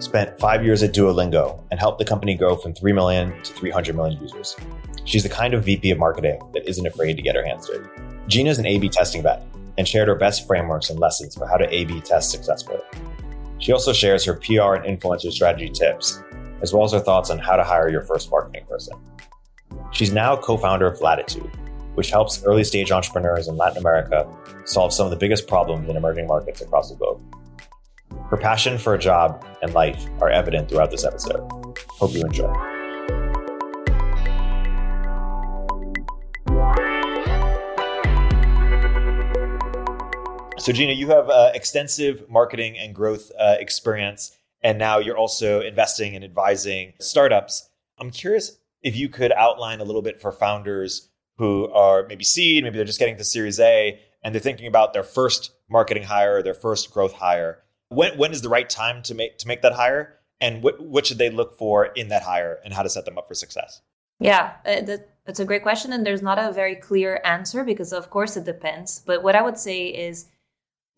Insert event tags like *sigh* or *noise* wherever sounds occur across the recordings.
spent five years at Duolingo and helped the company grow from 3 million to 300 million users. She's the kind of VP of marketing that isn't afraid to get her hands dirty. Gina's an A B testing vet and shared her best frameworks and lessons for how to A B test successfully. She also shares her PR and influencer strategy tips, as well as her thoughts on how to hire your first marketing person. She's now co founder of Latitude, which helps early stage entrepreneurs in Latin America solve some of the biggest problems in emerging markets across the globe. Her passion for a job and life are evident throughout this episode. Hope you enjoy. So, Gina, you have uh, extensive marketing and growth uh, experience, and now you're also investing and advising startups. I'm curious if you could outline a little bit for founders who are maybe seed, maybe they're just getting to Series A, and they're thinking about their first marketing hire, their first growth hire. When when is the right time to make to make that hire, and what what should they look for in that hire, and how to set them up for success? Yeah, uh, that, that's a great question, and there's not a very clear answer because, of course, it depends. But what I would say is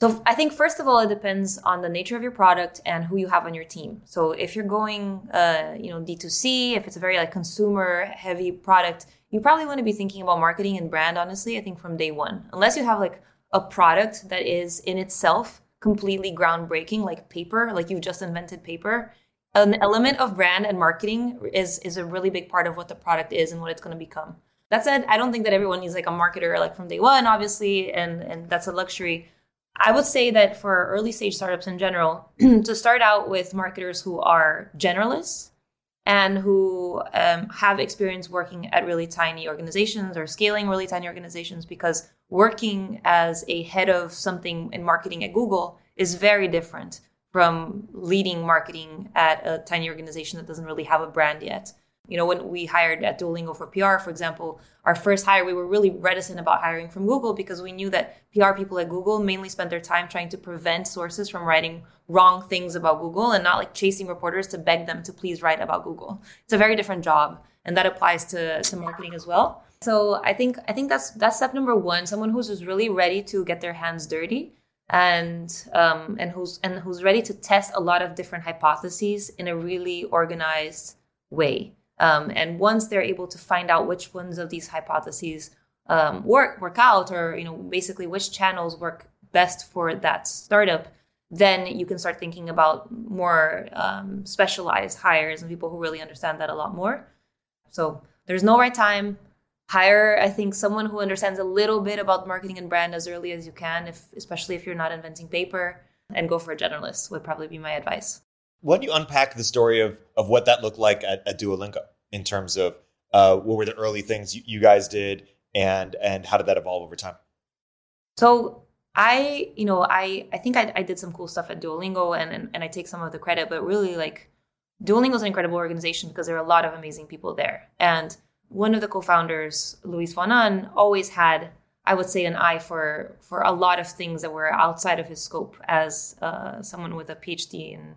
so I think first of all, it depends on the nature of your product and who you have on your team. So if you're going, uh, you know, D2C, if it's a very like consumer heavy product, you probably want to be thinking about marketing and brand. Honestly, I think from day one, unless you have like a product that is in itself completely groundbreaking, like paper, like you've just invented paper. An element of brand and marketing is is a really big part of what the product is and what it's going to become. That said, I don't think that everyone needs like a marketer like from day one, obviously, and and that's a luxury I would say that for early stage startups in general, *clears throat* to start out with marketers who are generalists and who um, have experience working at really tiny organizations or scaling really tiny organizations, because working as a head of something in marketing at Google is very different from leading marketing at a tiny organization that doesn't really have a brand yet. You know, when we hired at Duolingo for PR, for example, our first hire, we were really reticent about hiring from Google because we knew that PR people at Google mainly spent their time trying to prevent sources from writing wrong things about Google and not like chasing reporters to beg them to please write about Google. It's a very different job. And that applies to, to marketing as well. So I think I think that's that's step number one. Someone who's just really ready to get their hands dirty and um, and who's and who's ready to test a lot of different hypotheses in a really organized way. Um, and once they're able to find out which ones of these hypotheses um, work work out, or you know, basically which channels work best for that startup, then you can start thinking about more um, specialized hires and people who really understand that a lot more. So there's no right time. Hire, I think, someone who understands a little bit about marketing and brand as early as you can, if especially if you're not inventing paper, and go for a generalist would probably be my advice. Why don't you unpack the story of of what that looked like at, at Duolingo in terms of uh, what were the early things you, you guys did and and how did that evolve over time? So I, you know, I I think I, I did some cool stuff at Duolingo and, and and I take some of the credit, but really like Duolingo is an incredible organization because there are a lot of amazing people there. And one of the co-founders, Luis von Ahn, always had, I would say, an eye for for a lot of things that were outside of his scope as uh, someone with a PhD in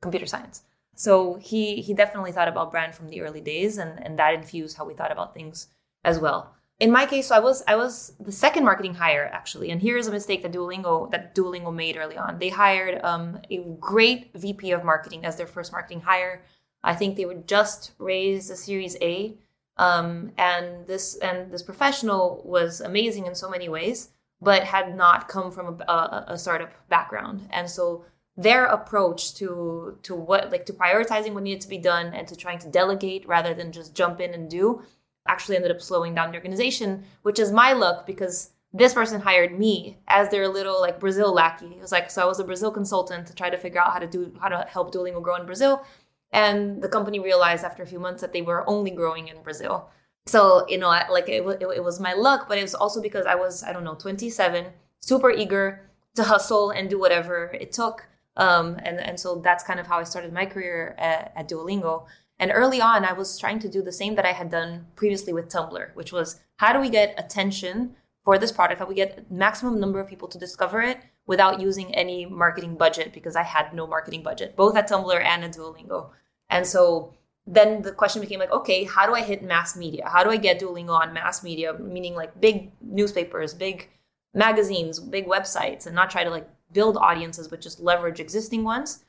computer science. So he he definitely thought about brand from the early days, and and that infused how we thought about things as well. In my case, so I was I was the second marketing hire actually, and here's a mistake that Duolingo that Duolingo made early on. They hired um, a great VP of marketing as their first marketing hire. I think they would just raise a Series A, um, and this and this professional was amazing in so many ways, but had not come from a, a, a startup background, and so their approach to to what like to prioritizing what needed to be done and to trying to delegate rather than just jump in and do actually ended up slowing down the organization which is my luck because this person hired me as their little like brazil lackey. It was like so i was a brazil consultant to try to figure out how to do how to help duolingo grow in brazil. And the company realized after a few months that they were only growing in brazil. So you know like it, it, it was my luck but it was also because i was i don't know 27 super eager to hustle and do whatever it took. Um, and and so that's kind of how I started my career at, at, Duolingo. And early on, I was trying to do the same that I had done previously with Tumblr, which was how do we get attention for this product? How do we get maximum number of people to discover it without using any marketing budget because I had no marketing budget, both at Tumblr and at Duolingo. And so then the question became like, okay, how do I hit mass media? How do I get Duolingo on mass media, meaning like big newspapers, big magazines, big websites, and not try to like build audiences, but just leverage existing ones?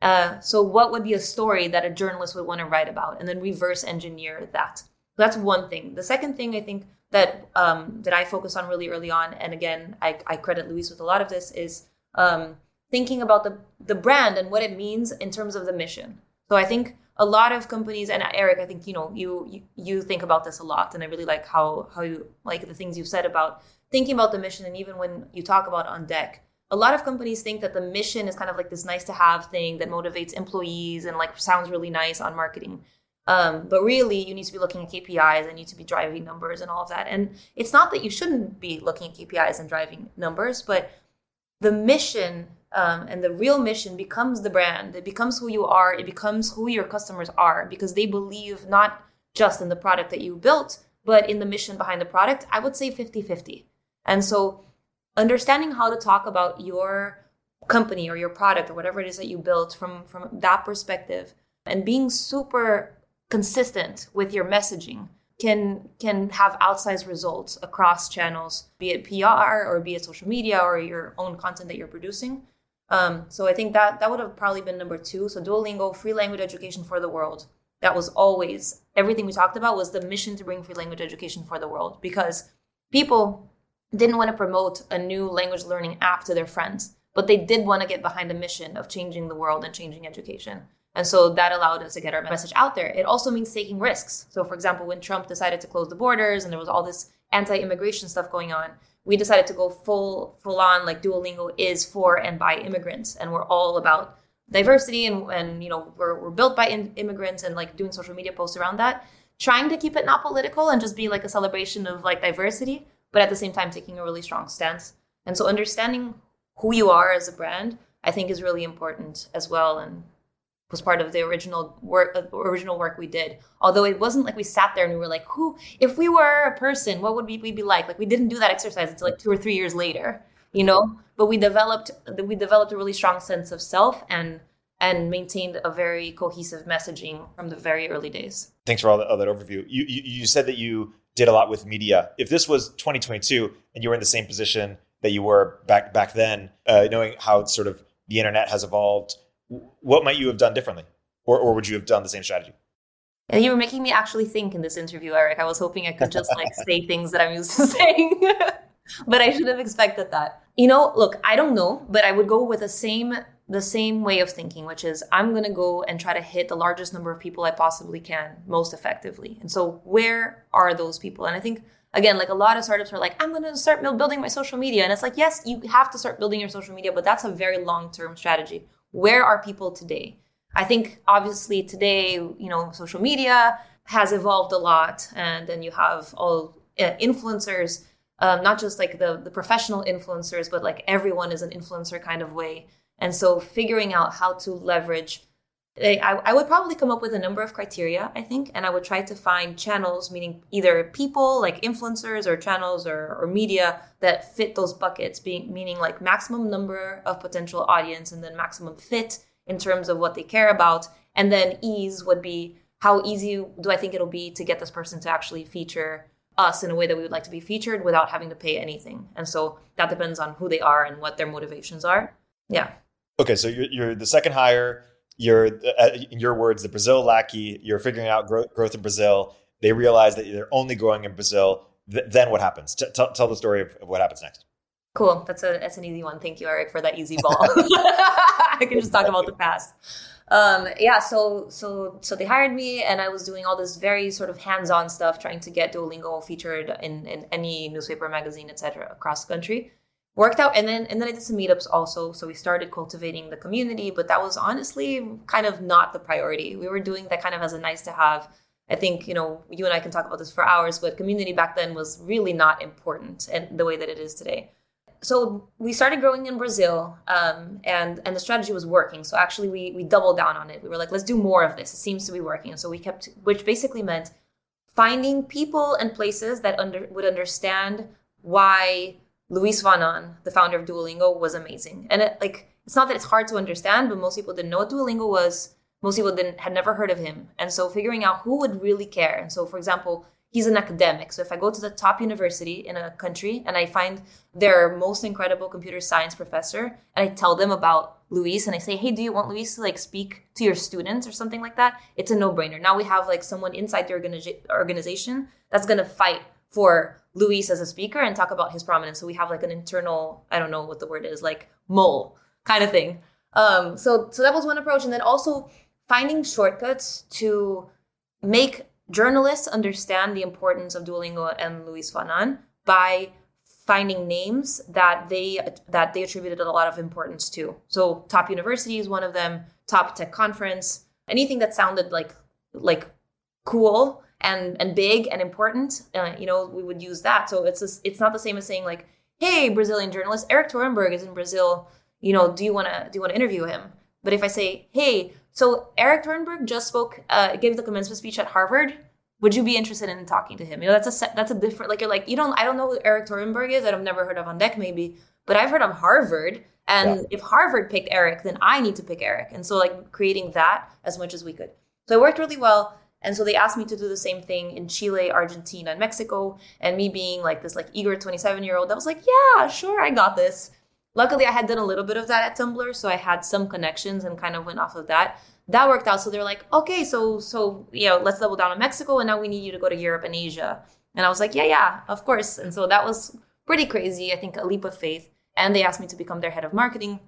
Uh, so, what would be a story that a journalist would want to write about, and then reverse engineer that? That's one thing. The second thing I think that um, that I focus on really early on, and again, I, I credit Luis with a lot of this, is um, thinking about the the brand and what it means in terms of the mission. So I think a lot of companies, and Eric, I think you know you, you you think about this a lot, and I really like how how you like the things you've said about thinking about the mission, and even when you talk about on deck a lot of companies think that the mission is kind of like this nice to have thing that motivates employees and like sounds really nice on marketing. Um, but really, you need to be looking at KPIs and you need to be driving numbers and all of that. And it's not that you shouldn't be looking at KPIs and driving numbers, but the mission um, and the real mission becomes the brand. It becomes who you are. It becomes who your customers are because they believe not just in the product that you built, but in the mission behind the product. I would say 50 50. And so understanding how to talk about your company or your product or whatever it is that you built from from that perspective and being super consistent with your messaging can can have outsized results across channels be it pr or be it social media or your own content that you're producing. Um, so i think that that would have probably been number two. So duolingo free language education for the world. That was always everything we talked about was the mission to bring free language education for the world because people didn't want to promote a new language learning app to their friends, but they did want to get behind the mission of changing the world and changing education. And so that allowed us to get our message out there. It also means taking risks. So, for example, when Trump decided to close the borders and there was all this anti-immigration stuff going on, we decided to go full full on like Duolingo is for and by immigrants, and we're all about diversity and and you know we're we're built by in, immigrants and like doing social media posts around that, trying to keep it not political and just be like a celebration of like diversity, but at the same time taking a really strong stance. And so understanding who you are as a brand, I think is really important as well and was part of the original work uh, original work we did. Although it wasn't like we sat there and we were like, who if we were a person, what would we, we be like? Like we didn't do that exercise until like two or three years later, you know? But we developed we developed a really strong sense of self and and maintained a very cohesive messaging from the very early days. Thanks for all that, all that overview. You, you, you said that you did a lot with media. If this was 2022 and you were in the same position that you were back back then, uh, knowing how sort of the internet has evolved, what might you have done differently, or or would you have done the same strategy? And you were making me actually think in this interview, Eric. I was hoping I could just like say things that I'm used to *laughs* saying, *laughs* but I should have expected that. You know, look, I don't know, but I would go with the same the same way of thinking, which is I'm going to go and try to hit the largest number of people I possibly can most effectively. And so, where are those people? And I think, again, like a lot of startups are like, I'm going to start building my social media. And it's like, yes, you have to start building your social media, but that's a very long term strategy. Where are people today? I think, obviously, today, you know, social media has evolved a lot. And then you have all uh, influencers. Um, not just like the the professional influencers, but like everyone is an influencer kind of way. And so figuring out how to leverage, I, I would probably come up with a number of criteria, I think, and I would try to find channels, meaning either people like influencers or channels or, or media that fit those buckets, being meaning like maximum number of potential audience and then maximum fit in terms of what they care about. And then ease would be how easy do I think it'll be to get this person to actually feature us in a way that we would like to be featured without having to pay anything. And so that depends on who they are and what their motivations are. Yeah. Okay, so you're, you're the second hire. You're, uh, in your words, the Brazil lackey. You're figuring out growth, growth in Brazil. They realize that they're only growing in Brazil. Th- then what happens? T- t- tell the story of, of what happens next. Cool. That's a that's an easy one. Thank you, Eric, for that easy ball. *laughs* I can just talk about the past. Um, yeah. So so so they hired me, and I was doing all this very sort of hands-on stuff, trying to get Duolingo featured in in any newspaper, magazine, etc. across the country worked out and then and then i did some meetups also so we started cultivating the community but that was honestly kind of not the priority we were doing that kind of as a nice to have i think you know you and i can talk about this for hours but community back then was really not important and the way that it is today so we started growing in Brazil, um, and and the strategy was working. So actually, we we doubled down on it. We were like, let's do more of this. It seems to be working, and so we kept, which basically meant finding people and places that under would understand why Luis von Ahn, the founder of Duolingo, was amazing. And it like it's not that it's hard to understand, but most people didn't know what Duolingo was. Most people didn't had never heard of him, and so figuring out who would really care. And so, for example, he's an academic. So if I go to the top university in a country and I find their most incredible computer science professor and I tell them about Luis and I say, hey, do you want Luis to like speak to your students or something like that? It's a no brainer. Now we have like someone inside the organi- organization that's going to fight for Luis as a speaker and talk about his prominence. So we have like an internal, I don't know what the word is, like mole kind of thing. Um, so so that was one approach, and then also finding shortcuts to make journalists understand the importance of Duolingo and Luis van by finding names that they that they attributed a lot of importance to. So top university is one of them, top tech conference, anything that sounded like like cool and and big and important, uh, you know, we would use that. So it's a, it's not the same as saying like, "Hey, Brazilian journalist eric Torenberg is in Brazil. You know, do you want to do you want to interview him?" But if I say, "Hey, so eric Torenberg just spoke, uh, gave the commencement speech at Harvard," would you be interested in talking to him? You know, that's a set, that's a different like you're like you don't I don't know who eric Torenberg is. I've never heard of on deck maybe, but I've heard of Harvard. And yeah. if Harvard picked eric then I need to pick eric And so like creating that as much as we could. So it worked really well. And so they asked me to do the same thing in Chile, Argentina, and Mexico. And me being like this like eager 27 year old, I was like, yeah, sure, I got this. Luckily, I had done a little bit of that at Tumblr, so I had some connections and kind of went off of that. That worked out. So they're like, okay, so so you know, let's double down on Mexico, and now we need you to go to Europe and Asia. And I was like, yeah, yeah, of course. And so that was pretty crazy. I think a leap of faith. And they asked me to become their head of marketing.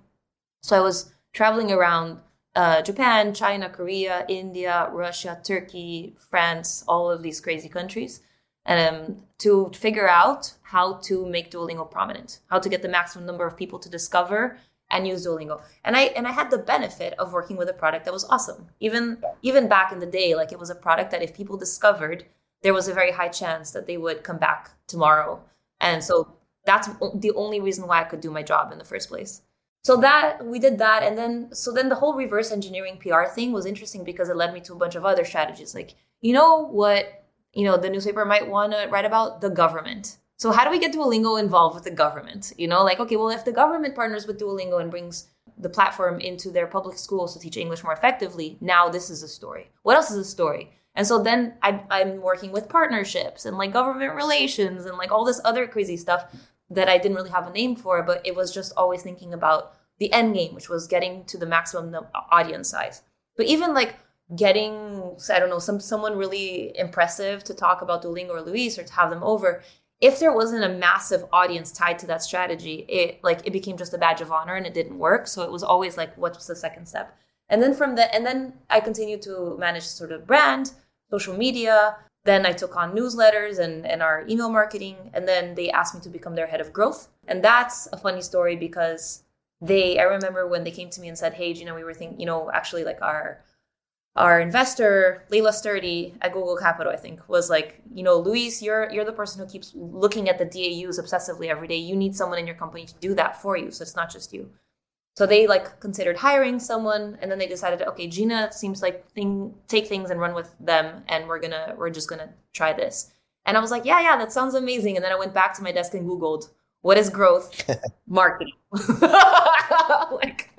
So I was traveling around uh, Japan, China, Korea, India, Russia, Turkey, France, all of these crazy countries, um, to figure out how to make Duolingo prominent, how to get the maximum number of people to discover and use Duolingo. And I and I had the benefit of working with a product that was awesome. Even even back in the day, like it was a product that if people discovered, there was a very high chance that they would come back tomorrow. And so that's the only reason why I could do my job in the first place so that we did that and then so then the whole reverse engineering pr thing was interesting because it led me to a bunch of other strategies. Like you know what you know the newspaper might want to write about the government. So how do we get duolingo involved with the government? You know like okay well if the government partners with duolingo and brings the platform into their public schools to teach english more effectively now this is a story. What else is a story? And so then I, i'm working with partnerships and like government relations and like all this other crazy stuff that I didn't really have a name for, but it was just always thinking about the end game, which was getting to the maximum audience size. But even like getting, I don't know, some someone really impressive to talk about Duolingo or Luis or to have them over, if there wasn't a massive audience tied to that strategy, it like it became just a badge of honor and it didn't work. So it was always like, what's the second step? And then from the and then I continued to manage sort of brand, social media, then I took on newsletters and, and our email marketing. And then they asked me to become their head of growth. And that's a funny story because they, I remember when they came to me and said, Hey, you know, we were thinking, you know, actually like our, our investor, Laela Sturdy at Google Capital, I think, was like, you know, Luis, you're you're the person who keeps looking at the DAUs obsessively every day. You need someone in your company to do that for you. So it's not just you. So they like considered hiring someone, and then they decided, okay, Gina seems like thing, take things and run with them, and we're gonna we're just gonna try this. And I was like, yeah, yeah, that sounds amazing. And then I went back to my desk and Googled what is growth *laughs* marketing. *laughs* like,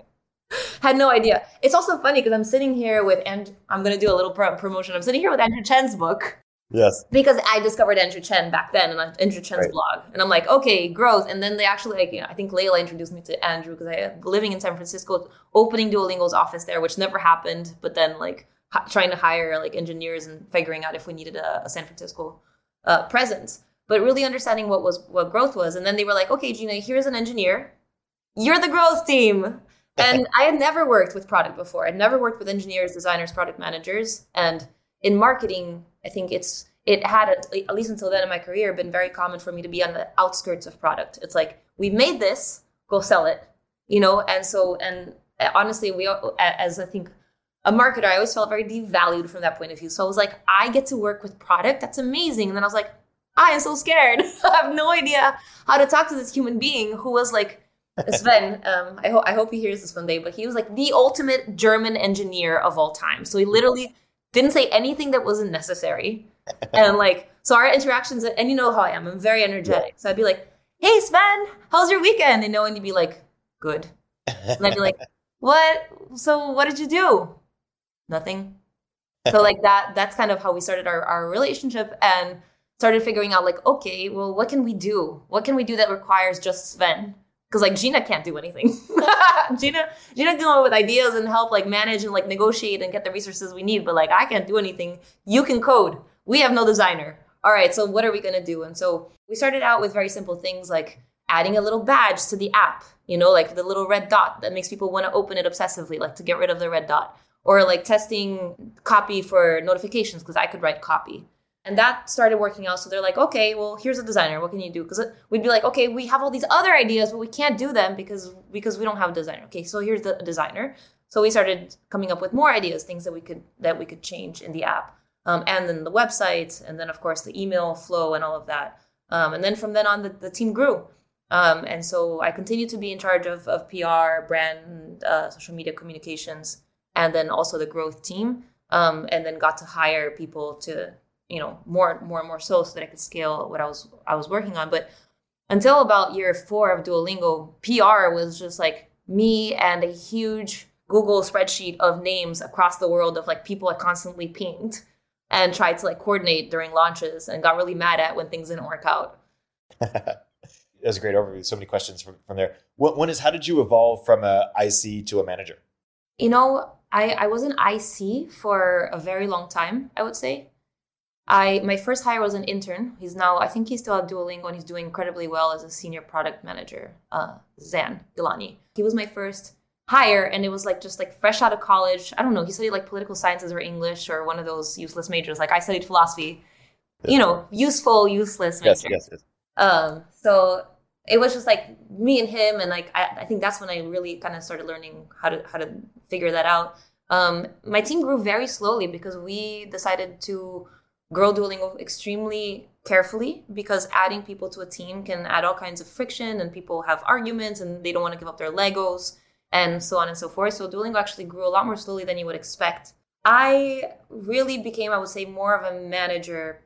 had no idea. It's also funny because I'm sitting here with, and I'm gonna do a little promotion. I'm sitting here with Andrew Chen's book, Yes. Because I discovered Andrew Chen back then and Andrew Chen's right. blog. And I'm like, okay, growth. And then they actually, like, you know, I think Laela introduced me to Andrew because I living in San Francisco, opening Duolingo's office there, which never happened. But then, like, ha- trying to hire like engineers and figuring out if we needed a, a San Francisco uh, presence. But really understanding what was what growth was. And then they were like, okay, Gina, here's an engineer. You're the growth team. *laughs* And I had never worked with product before. I'd never worked with engineers, designers, product managers. And in marketing, I think it's it had at least until then in my career been very common for me to be on the outskirts of product. It's like we made this, go sell it, you know. And so and uh, honestly, we as I think a marketer, I always felt very devalued from that point of view. So I was like, I get to work with product. That's amazing. And then I was like, I am so scared. *laughs* I have no idea how to talk to this human being who was like *laughs* Sven. Um, I hope I hope he hears this one day, but he was like the ultimate German engineer of all time. So he literally didn't say anything that wasn't necessary, and like so our interactions. And you know how I am. I'm very energetic. So I'd be like, "Hey Sven, how's your weekend?" And no one would be like, "Good." And I'd be like, *laughs* "What? So what did you do?" Nothing. So like *laughs* that. That's kind of how we started our our relationship and started figuring out like, okay, well, what can we do? What can we do that requires just Sven? Because like Gina can't do anything. *laughs* Gina, Gina can come up with ideas and help like manage and like negotiate and get the resources we need. But like I can't do anything. You can code. We have no designer. All right, so what are we gonna do? And so we started out with very simple things like adding a little badge to the app, you know, like the little red dot that makes people want to open it obsessively, like to get rid of the red dot, or like testing copy for notifications because I could write copy. And that started working out. So they're like, okay, well, here's a designer. What can you do? Because we'd be like, okay, we have all these other ideas, but we can't do them because because we don't have a designer. Okay, so here's the designer. So we started coming up with more ideas, things that we could that we could change in the app, um, and then the website, and then of course the email flow and all of that. Um, and then from then on, the, the team grew. Um, and so I continued to be in charge of, of PR, brand, uh, social media communications, and then also the growth team. Um, and then got to hire people to you know more and more and more so so that I could scale what I was I was working on. But until about year four of Duolingo, PR was just like me and a huge Google spreadsheet of names across the world of like people I constantly pinged and tried to like coordinate during launches and got really mad at when things didn't work out. *laughs* That's a great overview. So many questions from, from there. One is how did you evolve from a IC to a manager? You know, I, I was an IC for a very long time, I would say. I my first hire was an intern. He's now I think he's still at Duolingo and he's doing incredibly well as a senior product manager. Uh, Zan Gilani. He was my first hire, and it was like just like fresh out of college. I don't know. He studied like political sciences or English or one of those useless majors. Like I studied philosophy. You know, useful, useless major. Yes, yes, yes. Um, so it was just like me and him, and like I, I think that's when I really kind of started learning how to how to figure that out. Um, my team grew very slowly because we decided to grow Duolingo extremely carefully because adding people to a team can add all kinds of friction and people have arguments and they don't want to give up their Legos and so on and so forth. So Duolingo actually grew a lot more slowly than you would expect. I really became, I would say, more of a manager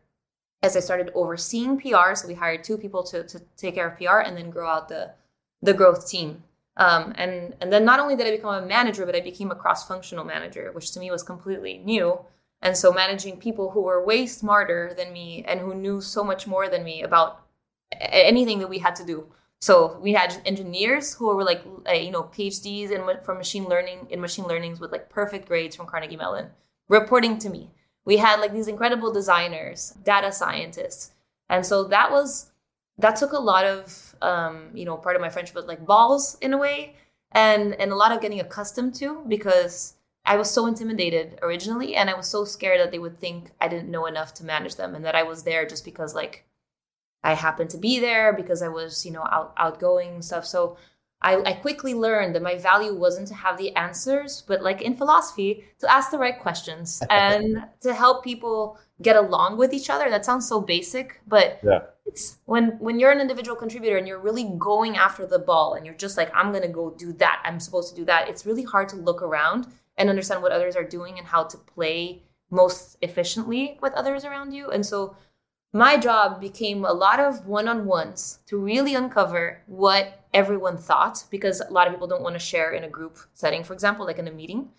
as I started overseeing PR. So we hired two people to, to take care of PR and then grow out the the growth team. Um, and and then not only did I become a manager, but I became a cross functional manager, which to me was completely new and so managing people who were way smarter than me and who knew so much more than me about anything that we had to do. So we had engineers who were like, uh, you know, PhDs in from machine learning in machine learnings with like perfect grades from Carnegie Mellon, reporting to me. We had like these incredible designers, data scientists, and so that was that took a lot of um, you know part of my friendship, but like balls in a way, and and a lot of getting accustomed to because I was so intimidated originally, and I was so scared that they would think I didn't know enough to manage them, and that I was there just because like I happened to be there because I was you know out, outgoing and stuff. So I, I quickly learned that my value wasn't to have the answers, but like in philosophy, to ask the right questions *laughs* and to help people get along with each other. That sounds so basic, but yeah. it's when when you're an individual contributor and you're really going after the ball and you're just like, I'm gonna go do that. I'm supposed to do that. It's really hard to look around and understand what others are doing and how to play most efficiently with others around you. And so my job became a lot of one on ones to really uncover what everyone thought, because a lot of people don't want to share in a group setting, for example, like in a meeting.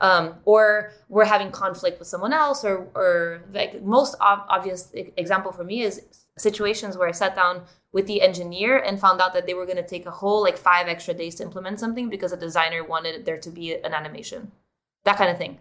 Um, or we're having conflict with someone else, or, or like most ob- obvious example for me is situations where I sat down with the engineer and found out that they were going to take a whole like five extra days to implement something because a designer wanted there to be an animation that kind of thing.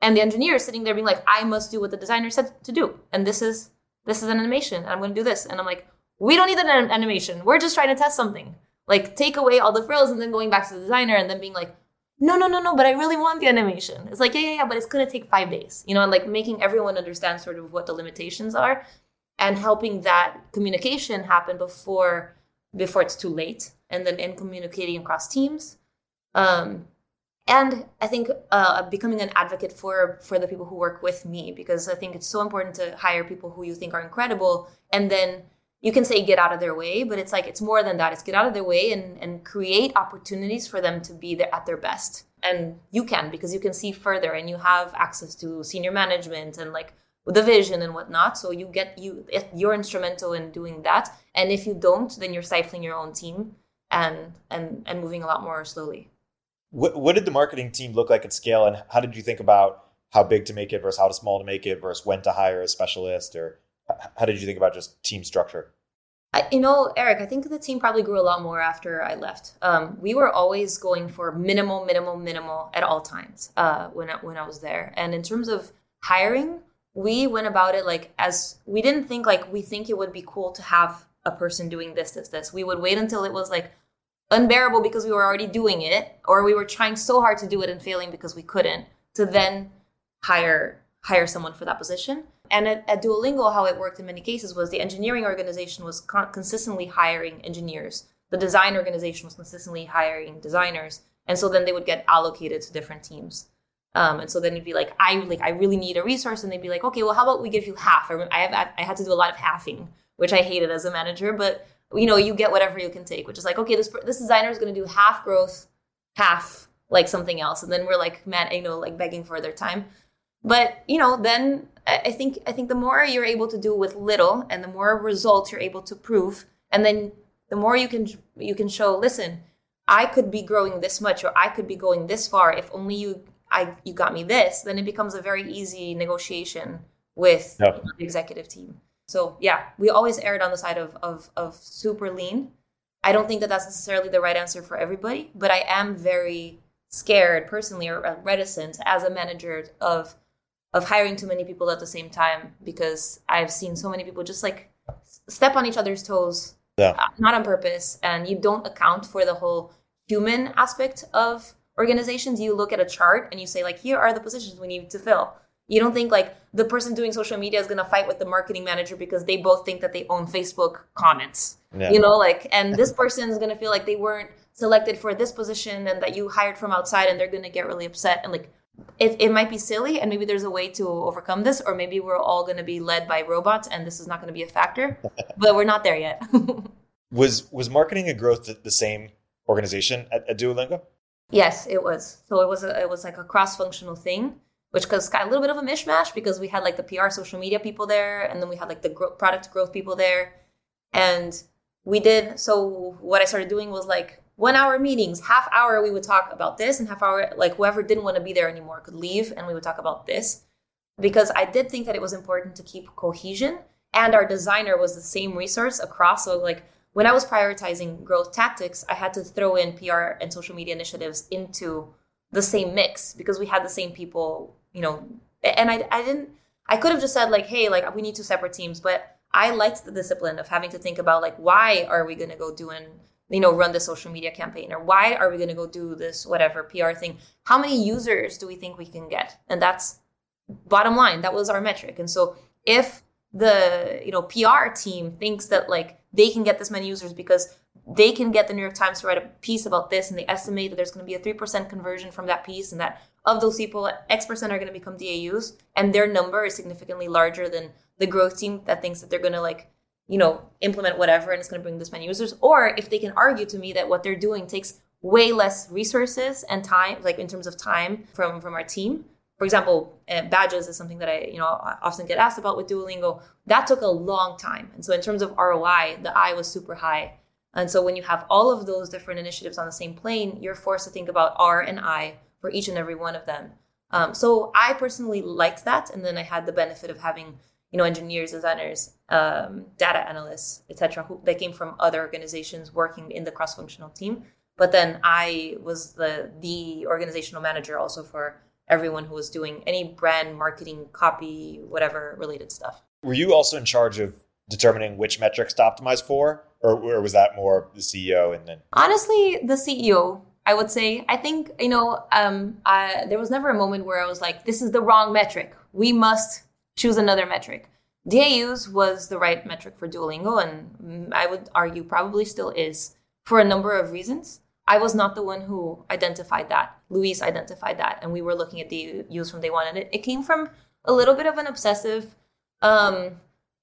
And the engineer is sitting there being like, I must do what the designer said to do. And this is this is an animation. And I'm going to do this. And I'm like, we don't need an animation. We're just trying to test something. Like take away all the frills and then going back to the designer and then being like, no, no, no, no, but I really want the animation. It's like, yeah, yeah, yeah, but it's going to take five days. You know, and like making everyone understand sort of what the limitations are and helping that communication happen before before it's too late and then in communicating across teams um, and I think uh, becoming an advocate for for the people who work with me because I think it's so important to hire people who you think are incredible, and then you can say get out of their way, but it's like it's more than that. It's get out of their way and and create opportunities for them to be there at their best. And you can because you can see further and you have access to senior management and like the vision and whatnot. So you get you you're instrumental in doing that. And if you don't, then you're stifling your own team and and and moving a lot more slowly. What, what did the marketing team look like at scale, and how did you think about how big to make it versus how small to make it versus when to hire a specialist, or how did you think about just team structure? I, you know, Eric, I think the team probably grew a lot more after I left. Um, we were always going for minimal, minimal, minimal at all times uh, when I, when I was there. And in terms of hiring, we went about it like as we didn't think like we think it would be cool to have a person doing this, this, this. We would wait until it was like unbearable because we were already doing it or we were trying so hard to do it and failing because we couldn't to then hire hire someone for that position. And at, at duolingo how it worked in many cases was the engineering organization was con- consistently hiring engineers. The design organization was consistently hiring designers. And so then they would get allocated to different teams. Um, and so then you'd be like i like i really need a resource. And they'd be like okay well how about we give you half? I have i had to do a lot of halving which i hated as a manager but you know you get whatever you can take which is like okay this this designer is going to do half growth half like something else and then we're like man you know like begging for their time but you know then i think i think the more you're able to do with little and the more results you're able to prove and then the more you can you can show listen i could be growing this much or i could be going this far if only you i you got me this then it becomes a very easy negotiation with yep. the executive team so yeah, we always erred on the side of, of, of super lean. I don't think that that's necessarily the right answer for everybody, but I am very scared personally or reticent as a manager of of hiring too many people at the same time because I've seen so many people just like step on each other's toes, yeah. Uh, not on purpose, and you don't account for the whole human aspect of organizations. You look at a chart and you say like, here are the positions we need to fill. You don't think like the person doing social media is going to fight with the marketing manager because they both think that they own Facebook comments. Yeah. You know, like, and this person is going to feel like they weren't selected for this position and that you hired from outside and they're going to get really upset. And like, it, it might be silly and maybe there's a way to overcome this, or maybe we're all going to be led by robots and this is not going to be a factor, *laughs* but we're not there yet. *laughs* was, was marketing and growth the same organization at, at Duolingo? Yes, it was. So it was a, it was like a cross functional thing which of a little bit of a mishmash because we had like the PR social media people there, and then we had like the gro- product growth people there, and we did. So what I started doing was like one hour meetings, half hour we would talk about this, and half hour like whoever didn't want to be there anymore could leave, and we would talk about this because I did think that it was important to keep cohesion, and our designer was the same resource across. So like when I was prioritizing growth tactics, I had to throw in PR and social media initiatives into the same mix because we had the same people you know, and I, I didn't, I could have just said like, hey, like we need two separate teams, but I liked the discipline of having to think about like, why are we going to go doing, you know, run the social media campaign or why are we going to go do this, whatever PR thing? How many users do we think we can get? And that's bottom line. That was our metric. And so if the, you know, PR team thinks that like they can get this many users because they can get the New York Times to write a piece about this and they estimate that there's going to be a 3% conversion from that piece and that of those people, X percent are going to become DAUs, and their number is significantly larger than the growth team that thinks that they're going to like, you know, implement whatever and it's going to bring this many users. Or if they can argue to me that what they're doing takes way less resources and time, like in terms of time from from our team. For example, uh, badges is something that I, you know, often get asked about with Duolingo. That took a long time, and so in terms of ROI, the I was super high. And so when you have all of those different initiatives on the same plane, you're forced to think about ROI for each and every one of them. Um, so I personally liked that, and then I had the benefit of having you know engineers, designers, um, data analysts, etc., who they came from other organizations working in the cross-functional team. But then I was the the organizational manager also for everyone who was doing any brand marketing, copy, whatever related stuff. Were you also in charge of determining which metrics to optimize for, or, or was that more the CEO and then? Honestly, the CEO I would say. I think, you know, um, I, there was never a moment where I was like, this is the wrong metric. We must choose another metric. DAUs was the right metric for Duolingo, and I would argue probably still is for a number of reasons. I was not the one who identified that. Luis identified that, and we were looking at the use from day one, and it, it came from a little bit of an obsessive um,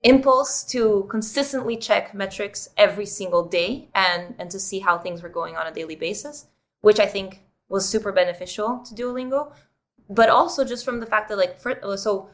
impulse to consistently check metrics every single day and and to see how things were going on a daily basis, which I think was super beneficial to Duolingo, but also just from the fact that like for, so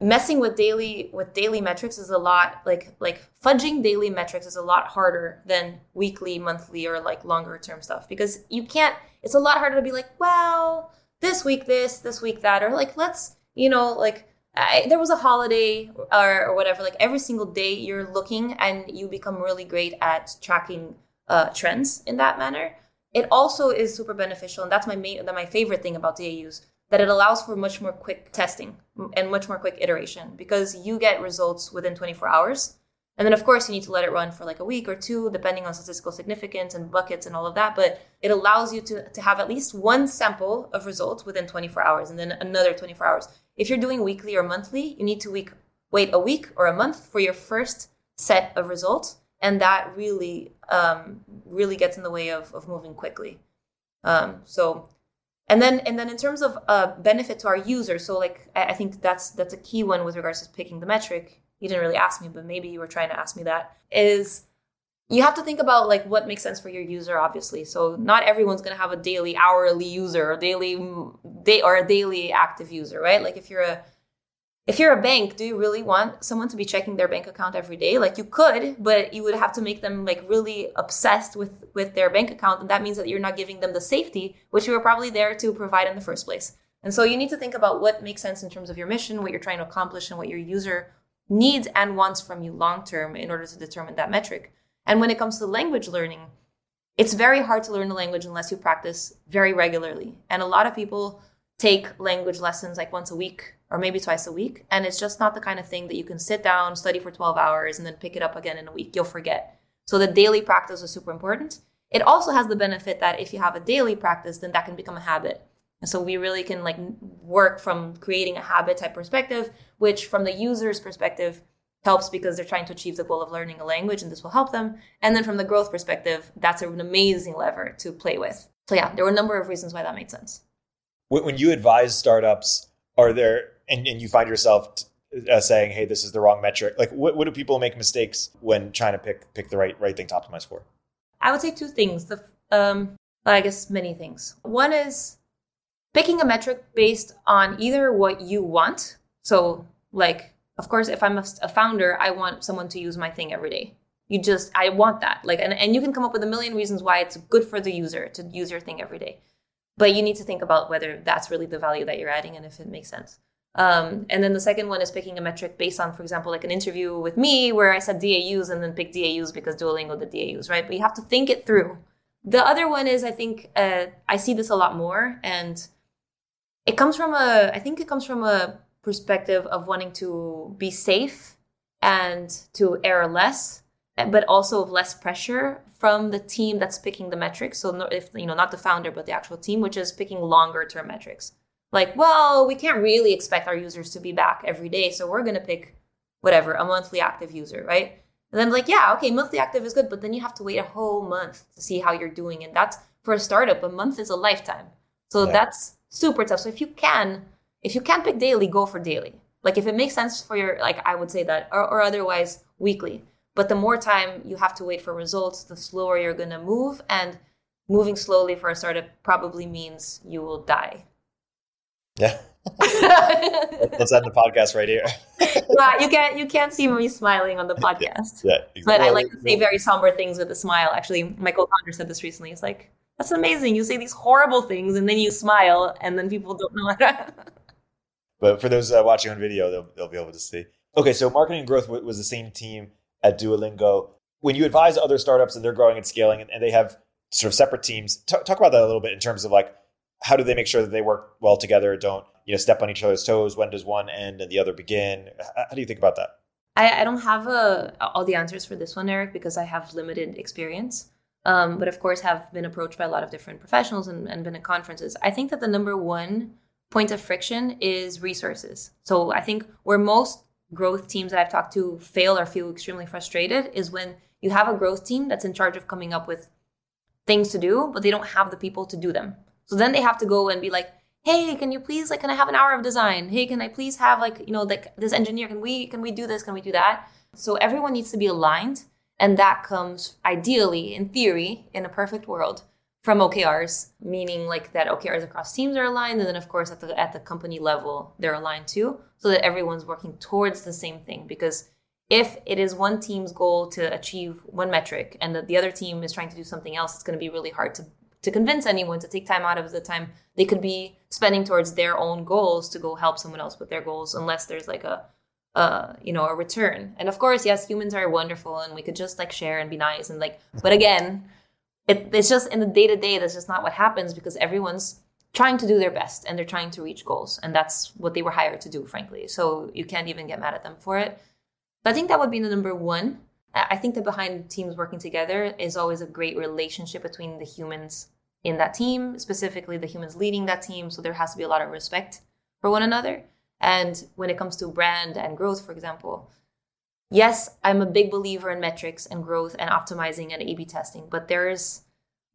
messing with daily with daily metrics is a lot like like fudging daily metrics is a lot harder than weekly monthly or like longer term stuff because you can't it's a lot harder to be like well this week this this week that or like let's you know like I, there was a holiday or, or whatever like every single day you're looking and you become really great at tracking uh, trends in that manner it also is super beneficial and that's my main my favorite thing about DAUs that it allows for much more quick testing and much more quick iteration because you get results within 24 hours. And then, of course, you need to let it run for like a week or two, depending on statistical significance and buckets and all of that. But it allows you to, to have at least one sample of results within 24 hours and then another 24 hours. If you're doing weekly or monthly, you need to week, wait a week or a month for your first set of results. And that really, um, really gets in the way of, of moving quickly. Um, so and then and then in terms of uh, benefit to our users so like I, I, think that's that's a key one with regards to picking the metric. You didn't really ask me but maybe you were trying to ask me that is you have to think about like what makes sense for your user obviously. So not everyone's going to have a daily hourly user or daily day or a daily active user right? Like if you're a if you're a bank, do you really want someone to be checking their bank account every day? Like you could, but you would have to make them like really obsessed with with their bank account, and that means that you're not giving them the safety which you were probably there to provide in the first place. And so you need to think about what makes sense in terms of your mission, what you're trying to accomplish, and what your user needs and wants from you long term in order to determine that metric. And when it comes to language learning, it's very hard to learn a language unless you practice very regularly. And a lot of people take language lessons like once a week or maybe twice a week. And it's just not the kind of thing that you can sit down, study for 12 hours, and then pick it up again in a week. You'll forget. So the daily practice is super important. It also has the benefit that if you have a daily practice, then that can become a habit. And so we really can like work from creating a habit type perspective, which from the user's perspective helps because they're trying to achieve the goal of learning a language and this will help them. And then from the growth perspective, that's an amazing lever to play with. So yeah, there were a number of reasons why that made sense when you advise startups, are there and, and you find yourself uh, saying, "Hey, this is the wrong metric." Like, what, what do people make mistakes when trying to pick pick the right right thing to optimize for? I would say two things. The um, I guess many things. One is picking a metric based on either what you want. So, like, of course, if I'm a, a founder, I want someone to use my thing every day. You just, I want that. Like, and, and you can come up with a million reasons why it's good for the user to use your thing every day but you need to think about whether that's really the value that you're adding and if it makes sense. Um, and then the second one is picking a metric based on, for example, like an interview with me where I said DAUs and then pick DAUs because Duolingo did DAUs, right? But you have to think it through. The other one is I think uh, I see this a lot more, and it comes from a I think it comes from a perspective of wanting to be safe and to err less, but also of less pressure from the team that's picking the metrics. So if you know not the founder but the actual team, which is picking longer term metrics. Like, well, we can't really expect our users to be back every day, so we're going to pick whatever a monthly active user, right? And then like, yeah, okay, monthly active is good, but then you have to wait a whole month to see how you're doing, and that's for a startup. A month is a lifetime, so yeah. that's super tough. So if you can, if you can pick daily, go for daily. Like if it makes sense for your, like I would say that, or, or otherwise weekly. But the more time you have to wait for results, the slower you're going to move. And moving slowly for a startup probably means you will die. Yeah. *laughs* Let's end the podcast right here. *laughs* yeah, you can't you can't see me smiling on the podcast. Yeah, exactly. But I like to say very somber things with a smile. Actually, Michael co-founder said this recently. It's like that's amazing. You say these horrible things and then you smile, and then people don't know. How *laughs* but for those uh, watching on video, they'll they'll be able to see. Okay, so marketing and growth was the same team at Duolingo. When you advise other startups and they're growing and scaling and, and they have sort of separate teams, t- talk about that a little bit in terms of like how do they make sure that they work well together, don't you know step on each other's toes? When does one end and the other begin? How, do you think about that? I, I don't have uh, all the answers for this one, Eric, because I have limited experience. Um, but of course, have been approached by a lot of different professionals and, and been at conferences. I think that the number one point of friction is resources. So I think where most growth teams that I've talked to fail or feel extremely frustrated is when you have a growth team that's in charge of coming up with things to do, but they don't have the people to do them. So then they have to go and be like, hey, can you please like can I have an hour of design? Hey, can I please have like, you know, like this engineer, can we can we do this? Can we do that? So everyone needs to be aligned. And that comes ideally, in theory, in a perfect world, from OKRs, meaning like that OKRs across teams are aligned, and then of course at the at the company level they're aligned too, so that everyone's working towards the same thing. Because if it is one team's goal to achieve one metric and the other team is trying to do something else, it's going to be really hard to to convince anyone to take time out of the time they could be spending towards their own goals to go help someone else with their goals, unless there's like a uh, you know, a return. And of course, yes, humans are wonderful and we could just like share and be nice and like, but again, it, it's just in the day to day, that's just not what happens because everyone's trying to do their best and they're trying to reach goals. And that's what they were hired to do, frankly. So you can't even get mad at them for it. But I think that would be the number one. I think that behind teams working together is always a great relationship between the humans in that team, specifically the humans leading that team. So there has to be a lot of respect for one another. And when it comes to brand and growth, for example, yes, I'm a big believer in metrics and growth and optimizing and A/B testing, but there's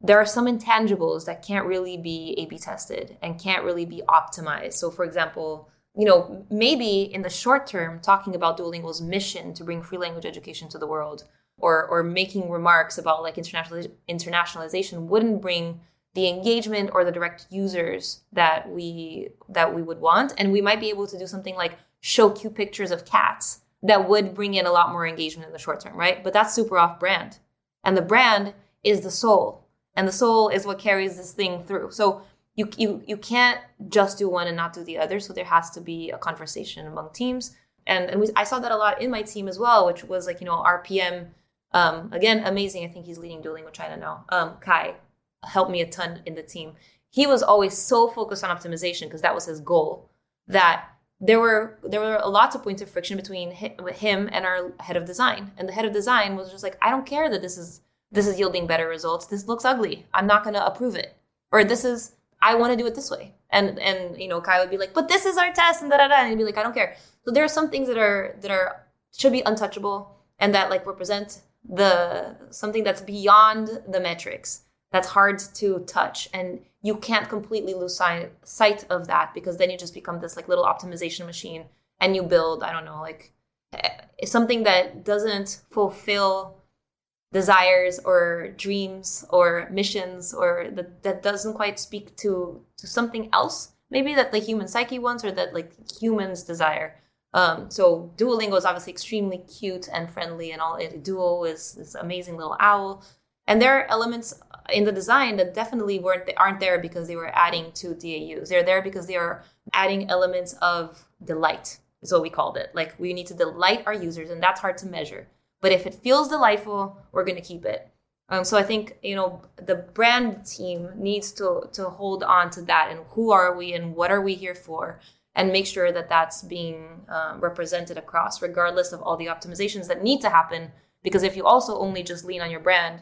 there are some intangibles that can't really be A/B tested and can't really be optimized. So, for example, you know, maybe in the short term, talking about Duolingo's mission to bring free language education to the world, or or making remarks about like international internationalization wouldn't bring the engagement or the direct users that we that we would want, and we might be able to do something like show cute pictures of cats that would bring in a lot more engagement in the short term, right? But that's super off brand. And the brand is the soul. And the soul is what carries this thing through. So you you you can't just do one and not do the other. So there has to be a conversation among teams. And and we, I saw that a lot in my team as well, which was like, you know, RPM um, again, amazing. I think he's leading Duolingo China now. Um, Kai helped me a ton in the team. He was always so focused on optimization because that was his goal that there were there were lots of points of friction between him and our head of design. And the head of design was just like i don't care that this is this is yielding better results. This looks ugly. I'm not going to approve it. Or this is i want to do it this way. And and you know kai would be like but this is our test and da da da and he'd be like i don't care. So there are some things that are that are should be untouchable and that like represent the something that's beyond the metrics that's hard to touch and you can't completely lose sight, of that because then you just become this like little optimization machine and you build i don't know like eh, something that doesn't fulfill desires or dreams or missions or that, that doesn't quite speak to to something else maybe that the human psyche wants or that like humans desire. Um, so duolingo is obviously extremely cute and friendly and all duo is this amazing little owl and there are elements in the design that definitely weren't aren't there because they were adding to DAUs. They're there because they are adding elements of delight. Is what we called it. Like we need to delight our users, and that's hard to measure. But if it feels delightful, we're going to keep it. Um, so I think you know the brand team needs to to hold on to that and who are we and what are we here for, and make sure that that's being um, represented across, regardless of all the optimizations that need to happen. Because if you also only just lean on your brand,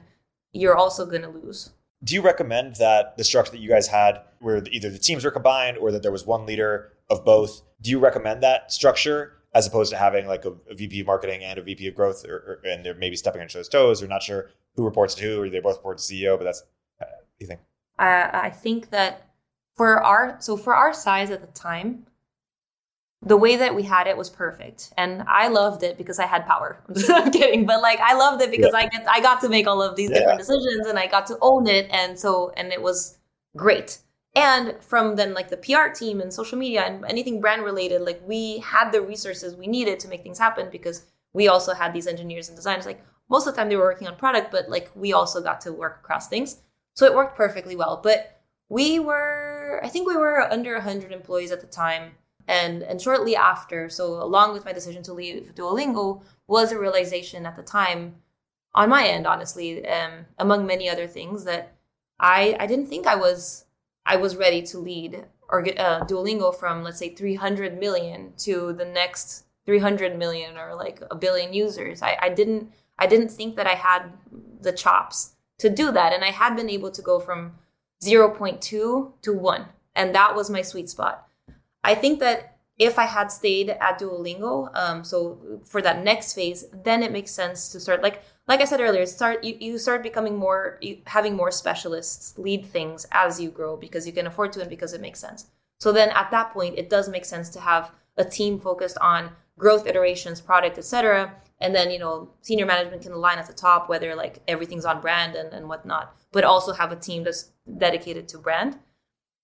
you're also going to lose. Do you recommend that the structure that you guys had, where either the teams were combined or that there was one leader of both, do you recommend that structure as opposed to having like a, a VP of marketing and a VP of growth, or, or, and they're maybe stepping on each other's toes, or not sure who reports to who, or they both report to CEO? But that's, uh, you think? Uh, I think that for our so for our size at the time, the way that we had it was perfect. And i loved it because i had power. *laughs* I'm just *laughs* kidding. But like i loved it because yeah. i get i got to make all of these yeah. different decisions and i got to own it. And so and it was great. And from then like the pr team and social media and anything brand related like we had the resources we needed to make things happen because we also had these engineers and designers. Like most of the time they were working on product but like we also got to work across things. So it worked perfectly well. But we were i think we were under 100 employees at the time and and shortly after so along with my decision to leave duolingo was a realization at the time on my end honestly um, among many other things that i i didn't think i was i was ready to lead or get uh, duolingo from let's say 300 million to the next 300 million or like a billion users. I i didn't i didn't think that i had the chops to do that. And i had been able to go from 0.2 to 1 and that was my sweet spot I think that if I had stayed at Duolingo, um, so for that next phase, then it makes sense to start like like I said earlier, start you, you start becoming more you, having more specialists lead things as you grow because you can afford to and because it makes sense. So then at that point, it does make sense to have a team focused on growth iterations, product, etc. And then you know senior management can align at the top whether like everything's on brand and, and whatnot, but also have a team that's dedicated to brand.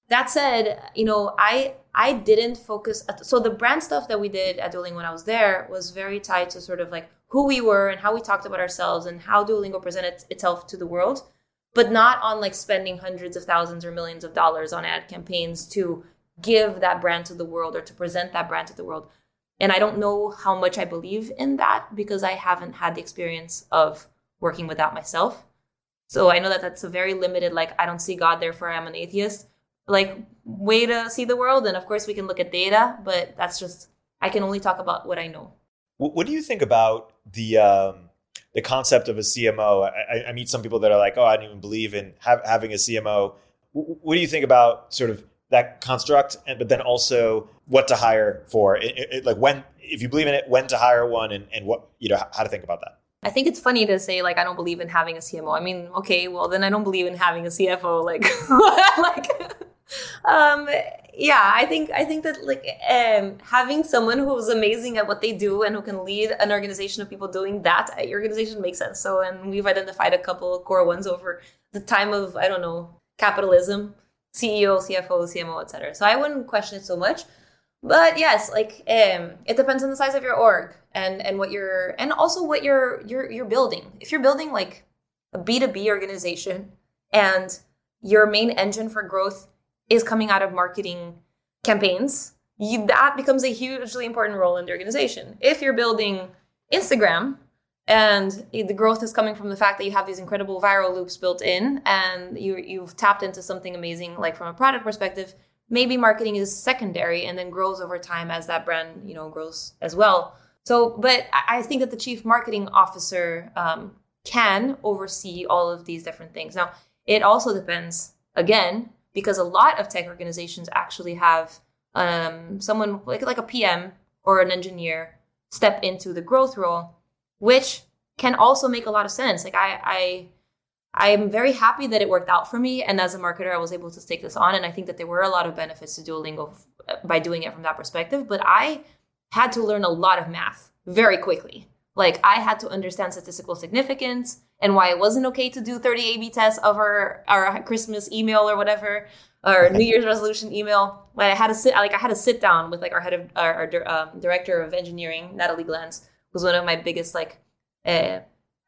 That said, you know I I didn't focus. At, so the brand stuff that we did at Duolingo when I was there was very tied to sort of like who we were and how we talked about ourselves and how Duolingo presented itself to the world, but not on like spending hundreds of thousands or millions of dollars on ad campaigns to give that brand to the world or to present that brand to the world. And I don't know how much I believe in that because I haven't had the experience of working with that myself. So I know that that's a very limited, like, I don't see God, therefore I'm an atheist, like, way to see the world. And of course, we can look at data, but that's just, I can only talk about what I know. What do you think about the um, the concept of a CMO? I, I, meet some people that are like, "Oh, I don't even believe in having a CMO." What do you think about sort of that construct, and but then also what to hire for? It, it, like when, if you believe in it, when to hire one, and, and what you know how to think about that. I think it's funny to say like I don't believe in having a CMO. I mean, okay, well then I don't believe in having a CFO. Like, *laughs* like, um, yeah, I think I think that like um, having someone who's amazing at what they do and who can lead an organization of people doing that at your organization makes sense. So, and we've identified a couple core ones over the time of I don't know capitalism, CEO, CFO, CMO, etc. So I wouldn't question it so much. But yes, like um, it depends on the size of your org and and what you're and also what you're you're you're building. If you're building like a B two B organization and your main engine for growth is coming out of marketing campaigns, you, that becomes a hugely important role in the organization. If you're building Instagram and the growth is coming from the fact that you have these incredible viral loops built in and you, you've tapped into something amazing, like from a product perspective, maybe marketing is secondary and then grows over time as that brand, you know, grows as well. So, but I think that the chief marketing officer um, can oversee all of these different things. Now, it also depends, again, because a lot of tech organizations actually have um, someone like like a PM or an engineer step into the growth role, which can also make a lot of sense. Like I I I'm very happy that it worked out for me, and as a marketer, I was able to take this on, and I think that there were a lot of benefits to Duolingo by doing it from that perspective. But I had to learn a lot of math very quickly. Like I had to understand statistical significance and why it wasn't okay to do 30 A/B tests of our our Christmas email or whatever, or New Year's resolution email. Like I had to sit like I had to sit down with like our head of our, our um, director of engineering, Natalie Glance, who's one of my biggest like uh,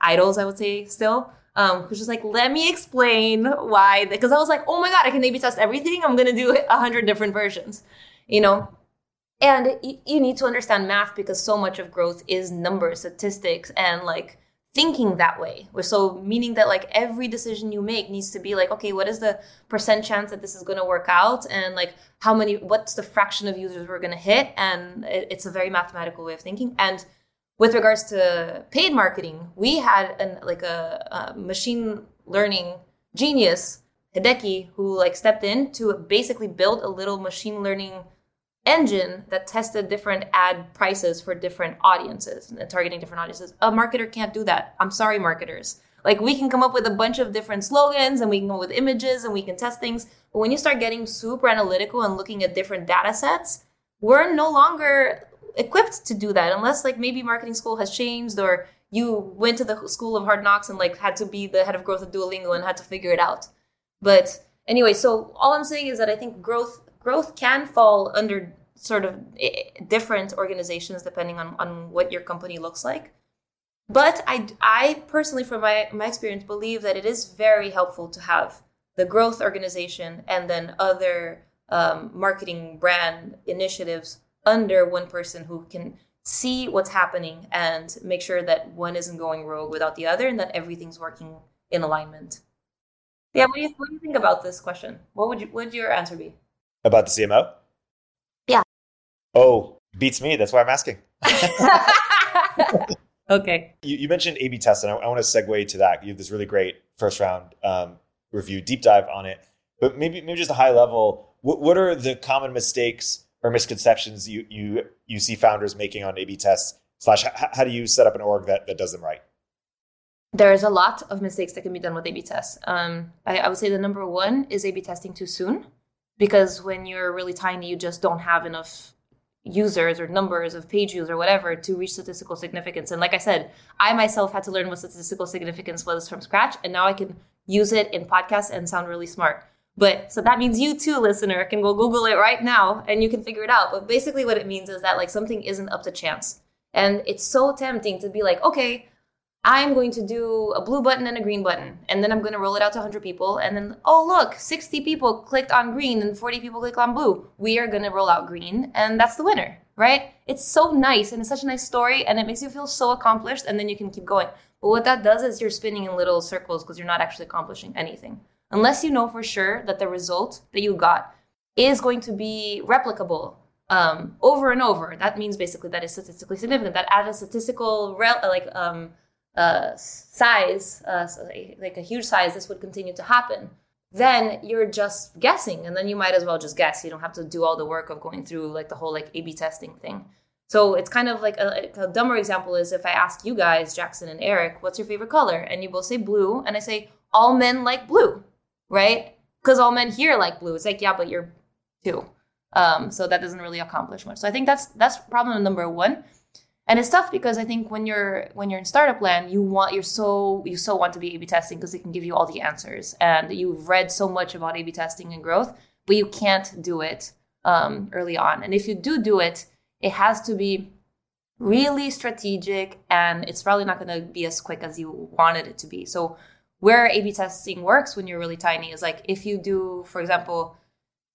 idols, I would say still. Um, who's just like, let me explain why, because I was like, oh my god, I can A/B test everything. I'm gonna do a hundred different versions, you know. And you need to understand math because so much of growth is numbers, statistics, and like thinking that way. So meaning that like every decision you make needs to be like, okay, what is the percent chance that this is going to work out, and like how many, what's the fraction of users we're going to hit, and it's a very mathematical way of thinking. And with regards to paid marketing, we had an like a, a machine learning genius, Hideki, who like stepped in to basically build a little machine learning engine that tested different ad prices for different audiences and targeting different audiences. A marketer can't do that. I'm sorry, marketers. Like we can come up with a bunch of different slogans and we can go with images and we can test things. But when you start getting super analytical and looking at different data sets, we're no longer equipped to do that unless like maybe marketing school has changed or you went to the school of hard knocks and like had to be the head of growth at Duolingo and had to figure it out. But anyway, so all I'm saying is that I think growth growth can fall under sort of eh, different organizations depending on, on what your company looks like. But I, I personally, from my, my experience, believe that it is very helpful to have the growth organization and then other um, marketing brand initiatives under one person who can see what's happening and make sure that one isn't going rogue without the other and that everything's working in alignment. Yeah, what do you, what do you think about this question? What would you, what would your answer be? About the CMO? Yeah. Oh, beats me. That's why I'm asking. *laughs* okay. You, you, mentioned A/B tests, and I, I, want to segue to that. You have this really great first round um, review, deep dive on it. But maybe, maybe just a high level. What, what are the common mistakes or misconceptions you you you see founders making on A/B tests? Slash, how, how do you set up an org that that does them right? there's a lot of mistakes that can be done with A/B tests. Um, I, I would say the number one is A/B testing too soon, because when you're really tiny, you just don't have enough users or numbers of page views or whatever to reach statistical significance. And like I said, I myself had to learn what statistical significance was from scratch, and now I can use it in podcasts and sound really smart. But so that means you too, listener, can go Google it right now and you can figure it out. But basically, what it means is that like something isn't up to chance. And it's so tempting to be like, okay, I'm going to do a blue button and a green button, and then I'm going to roll it out to 100 people. And then, oh, look, 60 people clicked on green and 40 people clicked on blue. We are going to roll out green, and that's the winner, right? It's so nice, and it's such a nice story, and it makes you feel so accomplished, and then you can keep going. But what that does is you're spinning in little circles because you're not actually accomplishing anything. Unless you know for sure that the result that you got is going to be replicable um, over and over. That means basically that is statistically significant. That at a statistical like um, uh, size, uh, so like a huge size, this would continue to happen. Then you're just guessing, and then you might as well just guess. You don't have to do all the work of going through like the whole like A/B testing thing. So it's kind of like a, a, dumber example is if I ask you guys, Jackson and Eric, what's your favorite color? And you both say blue, and I say all men like blue, right? Because all men here like blue. It's like yeah, but you're two. Um, so that doesn't really accomplish much. So I think that's that's problem number one. And it's tough because I think when you're when you're in startup land, you want you're so you so want to be A/B testing because it can give you all the answers, and you've read so much about A/B testing and growth, but you can't do it um, early on. And if you do do it, it has to be really strategic, and it's probably not going to be as quick as you wanted it to be. So where A/B testing works when you're really tiny is like if you do, for example,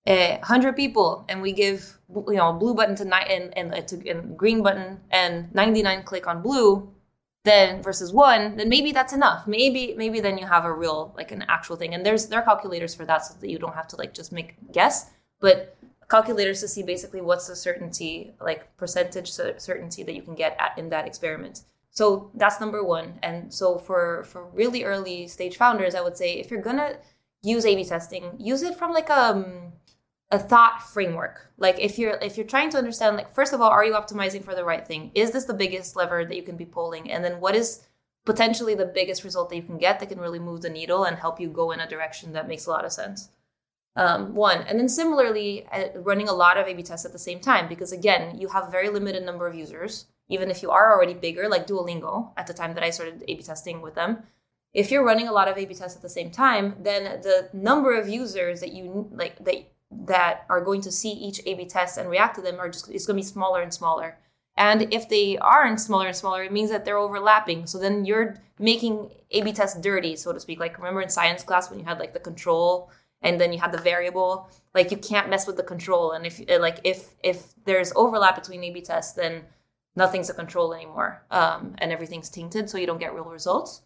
a hundred people, and we give you know blue button to nine and, and, to, and green button and 99 click on blue, then versus one, then maybe that's enough. Maybe maybe then you have a real like an actual thing. And there's there are calculators for that so that you don't have to like just make guess, but calculators to see basically what's the certainty like percentage certainty that you can get at in that experiment. So that's number one. And so for for really early stage founders, I would say if you're gonna use A/B testing, use it from like um a thought framework. Like if you're if you're trying to understand like first of all are you optimizing for the right thing? Is this the biggest lever that you can be pulling? And then what is potentially the biggest result that you can get that can really move the needle and help you go in a direction that makes a lot of sense? Um, one. And then similarly uh, running a lot of a b tests at the same time because again you have a very limited number of users. Even if you are already bigger like duolingo at the time that i started a b testing with them if you're running a lot of a b tests at the same time then the number of users that you like that that are going to see each A/B test and react to them are just it's going to be smaller and smaller. And if they aren't smaller and smaller, it means that they're overlapping. So then you're making A/B tests dirty, so to speak. Like remember in science class when you had like the control and then you had the variable. Like you can't mess with the control. And if like if if there's overlap between A/B tests, then nothing's a control anymore, um, and everything's tainted, so you don't get real results.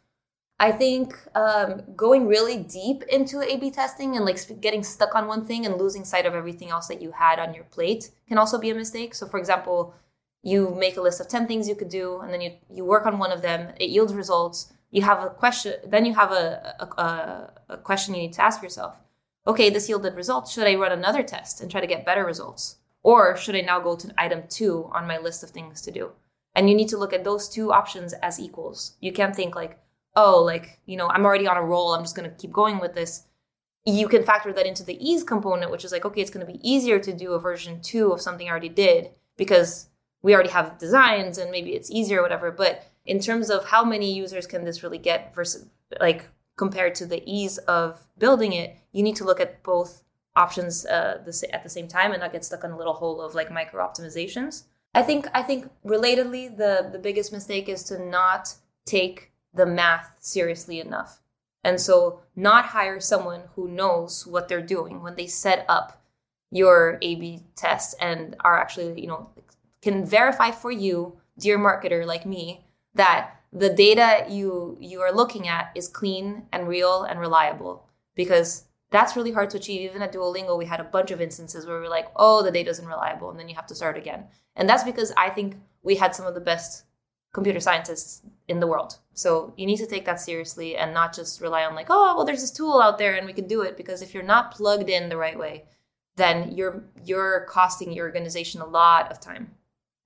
I think um, going really deep into A B testing and like getting stuck on one thing and losing sight of everything else that you had on your plate can also be a mistake. So, for example, you make a list of 10 things you could do and then you, you work on one of them, it yields results. You have a question, then you have a, a, a question you need to ask yourself okay, this yielded results. Should I run another test and try to get better results? Or should I now go to item two on my list of things to do? And you need to look at those two options as equals. You can't think like, oh, like, you know, I'm already on a roll. I'm just going to keep going with this. You can factor that into the ease component, which is like, okay, it's going to be easier to do a version two of something I already did because we already have designs and maybe it's easier or whatever. But in terms of how many users can this really get versus like compared to the ease of building it, you need to look at both options uh, at the same time and not get stuck in a little hole of like micro optimizations. I think I think relatedly, the the biggest mistake is to not take the math seriously enough. And so, not hire someone who knows what they're doing when they set up your A B test and are actually, you know, can verify for you, dear marketer like me, that the data you you are looking at is clean and real and reliable. Because that's really hard to achieve. Even at duolingo we had a bunch of instances where we are like oh the data isn't reliable and then you have to start again. And that's because i think we had some of the best computer scientists in the world. So you need to take that seriously and not just rely on like, oh, well, there's this tool out there and we can do it. Because if you're not plugged in the right way, then you're you're costing your organization a lot of time,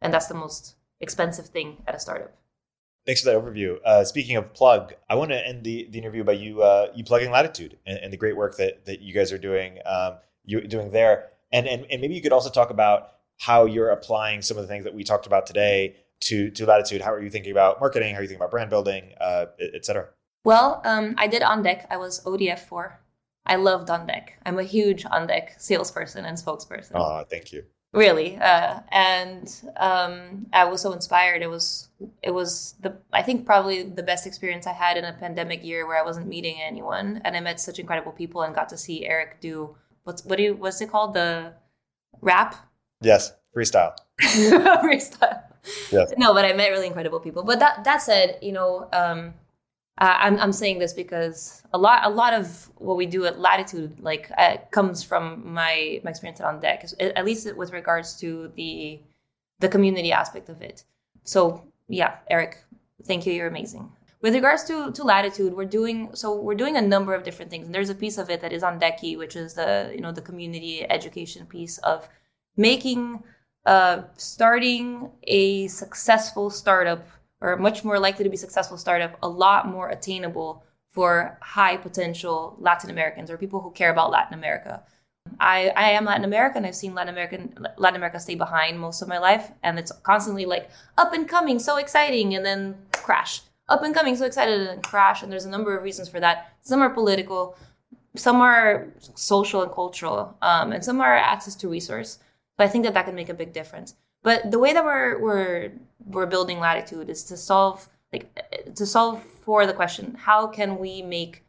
and that's the most expensive thing at a startup. Thanks for that overview. Uh, speaking of plug, I want to end the, the interview by you uh, you plugging Latitude and, and, the great work that, that you guys are doing um, you doing there, and, and and maybe you could also talk about how you're applying some of the things that we talked about today to to Latitude. How are you thinking about marketing? How are you thinking about brand building, uh, et cetera? Well, um, I did on deck. I was ODF for. I loved on deck. I'm a huge on deck salesperson and spokesperson. Oh, thank you really uh, and um, i was so inspired it was it was the i think probably the best experience i had in a pandemic year where i wasn't meeting anyone and i met such incredible people and got to see eric do what's what do you what's it called the rap yes freestyle *laughs* freestyle *laughs* no but i met really incredible people but that that said you know um, uh, I'm, I'm saying this because a lot a lot of what we do at Latitude like uh, comes from my my experience on deck, at least with regards to the the community aspect of it. So yeah, Eric, thank you. You're amazing. With regards to to Latitude, we're doing so we're doing a number of different things, and there's a piece of it that is on Decky, which is the you know the community education piece of making uh, starting a successful startup or much more likely to be successful startup a lot more attainable for high potential Latin Americans or people who care about Latin America. I, I am Latin American. I've seen Latin American Latin America stay behind most of my life, and it's constantly like up and coming, so exciting, and then crash. Up and coming, so excited, and crash. And there's a number of reasons for that. Some are political, some are social and cultural, um, and some are access to resource. But I think that that can make a big difference. But the way that we're we're we're building latitude is to solve like to solve for the question how can we make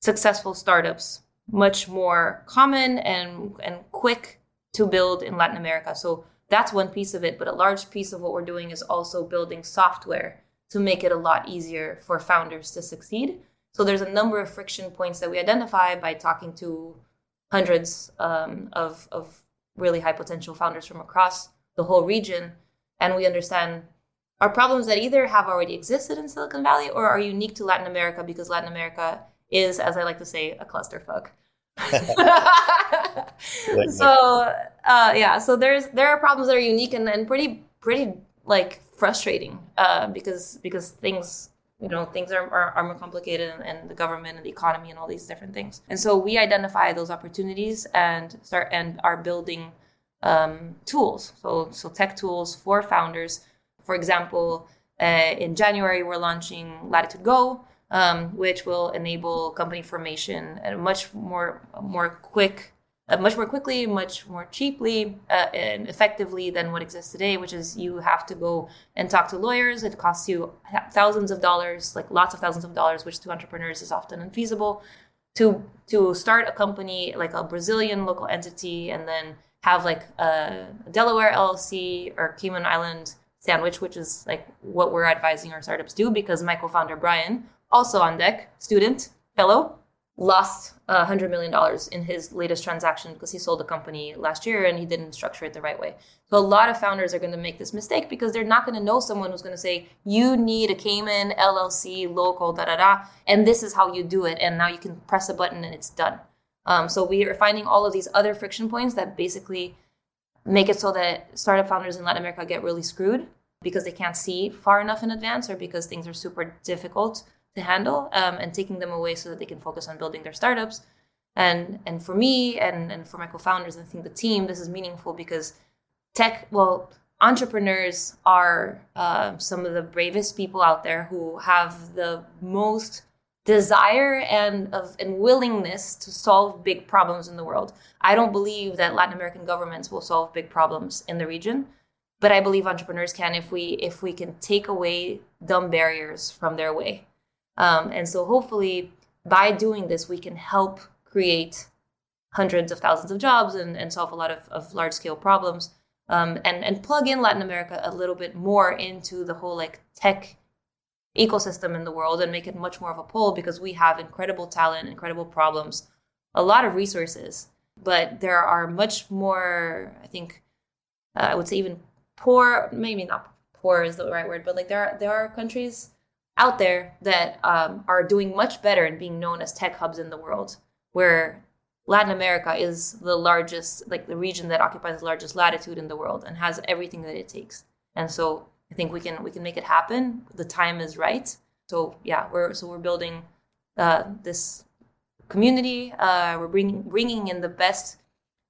successful startups much more common and and quick to build in Latin America. So that's one piece of it, but a large piece of what we're doing is also building software to make it a lot easier for founders to succeed. So there's a number of friction points that we identify by talking to hundreds um, of, of really high potential founders from across the whole region and we understand are problems that either have already existed in Silicon Valley or are unique to Latin America because Latin America is, as I like to say, a clusterfuck. *laughs* *laughs* so uh, yeah, so there's there are problems that are unique and, and pretty pretty like frustrating uh, because because things you know things are, are, are more complicated and, and, the government and the economy and all these different things and so we identify those opportunities and start and are building um, tools, so so tech tools for founders. For example, uh, in January we're launching Latitude Go, um, which will enable company formation at a much more more quick, uh, much more quickly, much more cheaply uh, and effectively than what exists today. Which is you have to go and talk to lawyers. It costs you thousands of dollars, like lots of thousands of dollars, which to entrepreneurs is often unfeasible. To to start a company like a Brazilian local entity and then have like a Delaware LLC or Cayman Island sandwich, which is like what we're advising our startups do because my co-founder Brian, also on deck, student, fellow, lost a hundred million in his latest transaction because he sold the company last year and he didn't structure it the right way. So a lot of founders are going to make this mistake because they're not going to know someone who's going to say, you need a Cayman LLC local, da da da, and this is how you do it. And now you can press a button and it's done. Um, so we are finding all of these other friction points that basically make it so that startup founders in Latin America get really screwed because they can't see far enough in advance or because things are super difficult to handle um, and taking them away so that they can focus on building their startups. And and for me and, and for my co-founders and I think the team, this is meaningful because tech, well, entrepreneurs are uh, some of the bravest people out there who have the most desire and of and willingness to solve big problems in the world. I don't believe that Latin American governments will solve big problems in the region, but I believe entrepreneurs can if we if we can take away dumb barriers from their way. Um, and so hopefully by doing this we can help create hundreds of thousands of jobs and, and solve a lot of, of large scale problems um, and and plug in Latin America a little bit more into the whole like tech ecosystem in the world and make it much more of a pull because we have incredible talent, incredible problems, a lot of resources. But there are much more, I think, uh, I would say even poor, maybe not poor is the right word, but like there are, there are countries out there that um, are doing much better and being known as tech hubs in the world, where Latin America is the largest, like the region that occupies the largest latitude in the world and has everything that it takes. And so I think we can we can make it happen. The time is right. So yeah, we're so we're building uh, this community. Uh, we're bringing bringing in the best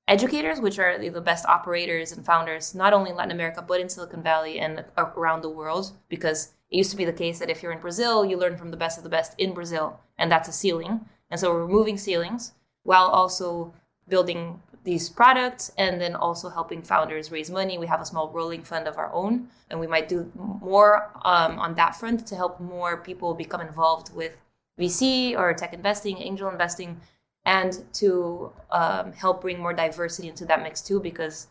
educators, which are the best operators and founders, not only in Latin America but in Silicon Valley and around the world. Because it used to be the case that if you're in Brazil, you learn from the best of the best in Brazil, and that's a ceiling. And so we're removing ceilings while also building these products and then also helping founders raise money. We have a small rolling fund of our own, and we might do more um, on that front to help more people become involved with VC or tech investing, angel investing, and to um, help bring more diversity into that mix too, because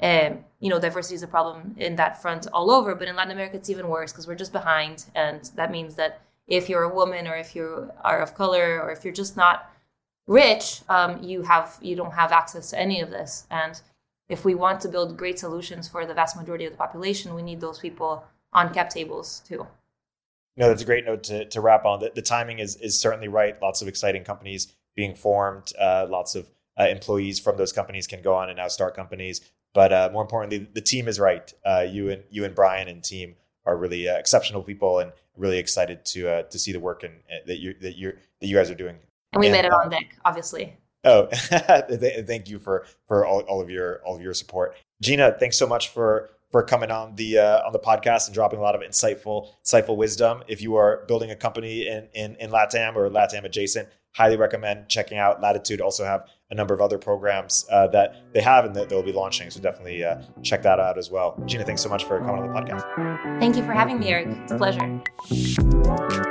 um, you know diversity is a problem in that front all over, but in Latin America it's even worse because we're just behind, and that means that if you're a woman or if you are of color or if you're just not rich, um, you have you don't have access to any of this. And if we want to build great solutions for the vast majority of the population, we need those people on cap tables too. No, that's a great note to, to wrap on. The, the timing is is certainly right. Lots of exciting companies being formed. Uh, lots of uh, employees from those companies can go on and now start companies. But uh, more importantly, the team is right. Uh, you and you and Brian and team are really uh, exceptional people, and really excited to uh, to see the work and that you that you that you guys are doing and we and, made it on deck, obviously. Oh, *laughs* thank you for for all, all of your all of your support, Gina. Thanks so much for for coming on the uh, on the podcast and dropping a lot of insightful insightful wisdom. If you are building a company in in, in LATAM or LATAM adjacent, highly recommend checking out Latitude. Also have a number of other programs uh, that they have and that they'll be launching. So definitely uh, check that out as well. Gina, thanks so much for coming on the podcast. Thank you for having me, Eric. It's a pleasure.